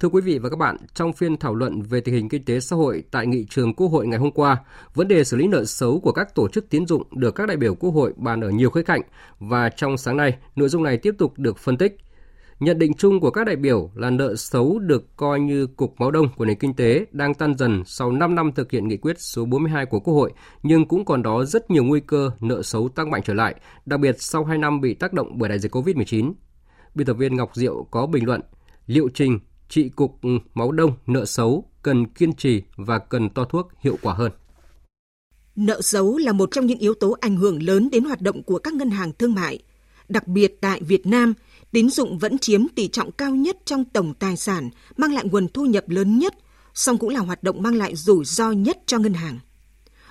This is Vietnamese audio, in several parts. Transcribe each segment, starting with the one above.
Thưa quý vị và các bạn, trong phiên thảo luận về tình hình kinh tế xã hội tại nghị trường Quốc hội ngày hôm qua, vấn đề xử lý nợ xấu của các tổ chức tiến dụng được các đại biểu Quốc hội bàn ở nhiều khía cạnh và trong sáng nay, nội dung này tiếp tục được phân tích. Nhận định chung của các đại biểu là nợ xấu được coi như cục máu đông của nền kinh tế đang tan dần sau 5 năm thực hiện nghị quyết số 42 của Quốc hội, nhưng cũng còn đó rất nhiều nguy cơ nợ xấu tăng mạnh trở lại, đặc biệt sau 2 năm bị tác động bởi đại dịch COVID-19. Biên tập viên Ngọc Diệu có bình luận, liệu trình trị cục máu đông nợ xấu cần kiên trì và cần to thuốc hiệu quả hơn. Nợ xấu là một trong những yếu tố ảnh hưởng lớn đến hoạt động của các ngân hàng thương mại. Đặc biệt tại Việt Nam, tín dụng vẫn chiếm tỷ trọng cao nhất trong tổng tài sản, mang lại nguồn thu nhập lớn nhất, song cũng là hoạt động mang lại rủi ro nhất cho ngân hàng.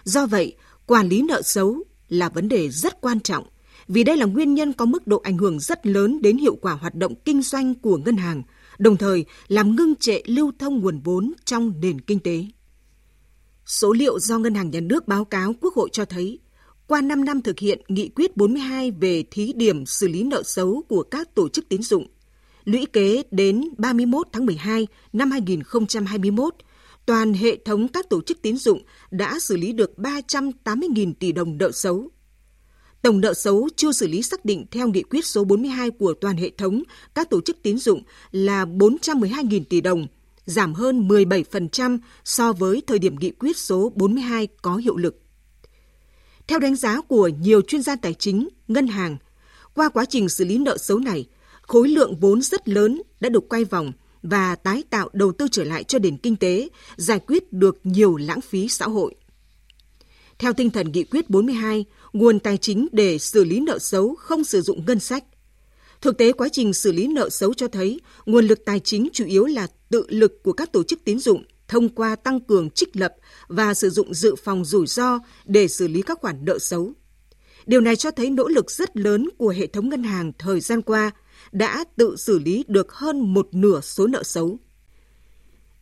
Do vậy, quản lý nợ xấu là vấn đề rất quan trọng, vì đây là nguyên nhân có mức độ ảnh hưởng rất lớn đến hiệu quả hoạt động kinh doanh của ngân hàng – đồng thời làm ngưng trệ lưu thông nguồn vốn trong nền kinh tế. Số liệu do Ngân hàng Nhà nước báo cáo Quốc hội cho thấy, qua 5 năm thực hiện Nghị quyết 42 về thí điểm xử lý nợ xấu của các tổ chức tín dụng, lũy kế đến 31 tháng 12 năm 2021, toàn hệ thống các tổ chức tín dụng đã xử lý được 380.000 tỷ đồng nợ xấu, Tổng nợ xấu chưa xử lý xác định theo nghị quyết số 42 của toàn hệ thống các tổ chức tín dụng là 412.000 tỷ đồng, giảm hơn 17% so với thời điểm nghị quyết số 42 có hiệu lực. Theo đánh giá của nhiều chuyên gia tài chính, ngân hàng, qua quá trình xử lý nợ xấu này, khối lượng vốn rất lớn đã được quay vòng và tái tạo đầu tư trở lại cho nền kinh tế, giải quyết được nhiều lãng phí xã hội. Theo tinh thần nghị quyết 42, nguồn tài chính để xử lý nợ xấu không sử dụng ngân sách. Thực tế quá trình xử lý nợ xấu cho thấy nguồn lực tài chính chủ yếu là tự lực của các tổ chức tín dụng thông qua tăng cường trích lập và sử dụng dự phòng rủi ro để xử lý các khoản nợ xấu. Điều này cho thấy nỗ lực rất lớn của hệ thống ngân hàng thời gian qua đã tự xử lý được hơn một nửa số nợ xấu.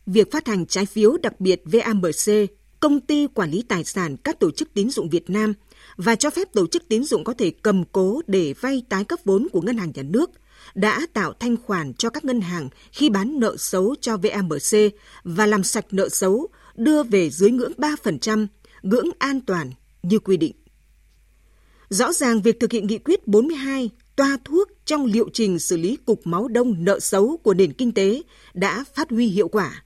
Việc phát hành trái phiếu đặc biệt VAMC, công ty quản lý tài sản các tổ chức tín dụng Việt Nam – và cho phép tổ chức tín dụng có thể cầm cố để vay tái cấp vốn của ngân hàng nhà nước đã tạo thanh khoản cho các ngân hàng khi bán nợ xấu cho VAMC và làm sạch nợ xấu đưa về dưới ngưỡng 3%, ngưỡng an toàn như quy định. Rõ ràng việc thực hiện nghị quyết 42 toa thuốc trong liệu trình xử lý cục máu đông nợ xấu của nền kinh tế đã phát huy hiệu quả.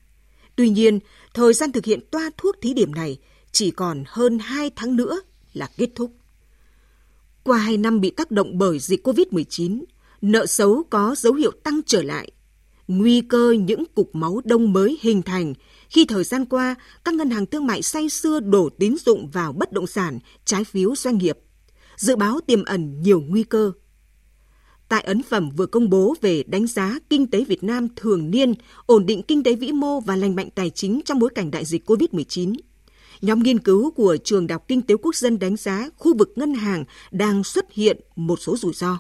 Tuy nhiên, thời gian thực hiện toa thuốc thí điểm này chỉ còn hơn 2 tháng nữa là kết thúc. Qua hai năm bị tác động bởi dịch COVID-19, nợ xấu có dấu hiệu tăng trở lại. Nguy cơ những cục máu đông mới hình thành khi thời gian qua các ngân hàng thương mại say xưa đổ tín dụng vào bất động sản, trái phiếu doanh nghiệp. Dự báo tiềm ẩn nhiều nguy cơ. Tại ấn phẩm vừa công bố về đánh giá kinh tế Việt Nam thường niên, ổn định kinh tế vĩ mô và lành mạnh tài chính trong bối cảnh đại dịch COVID-19, Nhóm nghiên cứu của Trường Đại học Kinh tế Quốc dân đánh giá khu vực ngân hàng đang xuất hiện một số rủi ro.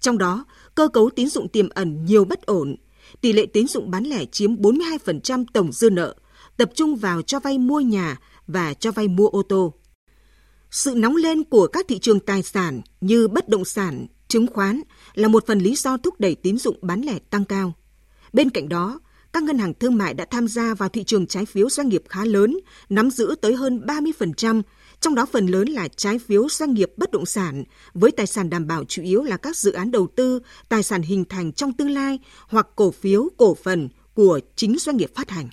Trong đó, cơ cấu tín dụng tiềm ẩn nhiều bất ổn, tỷ lệ tín dụng bán lẻ chiếm 42% tổng dư nợ, tập trung vào cho vay mua nhà và cho vay mua ô tô. Sự nóng lên của các thị trường tài sản như bất động sản, chứng khoán là một phần lý do thúc đẩy tín dụng bán lẻ tăng cao. Bên cạnh đó, các ngân hàng thương mại đã tham gia vào thị trường trái phiếu doanh nghiệp khá lớn, nắm giữ tới hơn 30%, trong đó phần lớn là trái phiếu doanh nghiệp bất động sản, với tài sản đảm bảo chủ yếu là các dự án đầu tư, tài sản hình thành trong tương lai hoặc cổ phiếu, cổ phần của chính doanh nghiệp phát hành.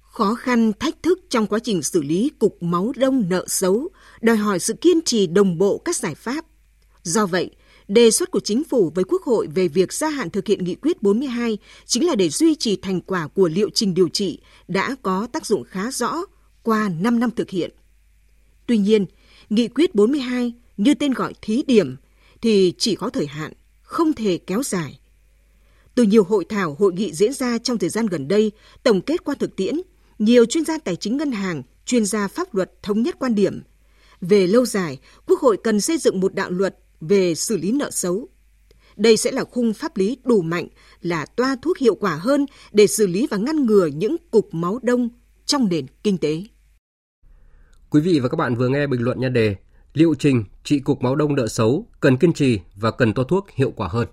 Khó khăn, thách thức trong quá trình xử lý cục máu đông nợ xấu đòi hỏi sự kiên trì đồng bộ các giải pháp. Do vậy, Đề xuất của chính phủ với Quốc hội về việc gia hạn thực hiện nghị quyết 42 chính là để duy trì thành quả của liệu trình điều trị đã có tác dụng khá rõ qua 5 năm thực hiện. Tuy nhiên, nghị quyết 42 như tên gọi thí điểm thì chỉ có thời hạn, không thể kéo dài. Từ nhiều hội thảo, hội nghị diễn ra trong thời gian gần đây, tổng kết qua thực tiễn, nhiều chuyên gia tài chính ngân hàng, chuyên gia pháp luật thống nhất quan điểm. Về lâu dài, Quốc hội cần xây dựng một đạo luật về xử lý nợ xấu. Đây sẽ là khung pháp lý đủ mạnh, là toa thuốc hiệu quả hơn để xử lý và ngăn ngừa những cục máu đông trong nền kinh tế. Quý vị và các bạn vừa nghe bình luận nhan đề Liệu trình trị cục máu đông nợ xấu cần kiên trì và cần toa thuốc hiệu quả hơn.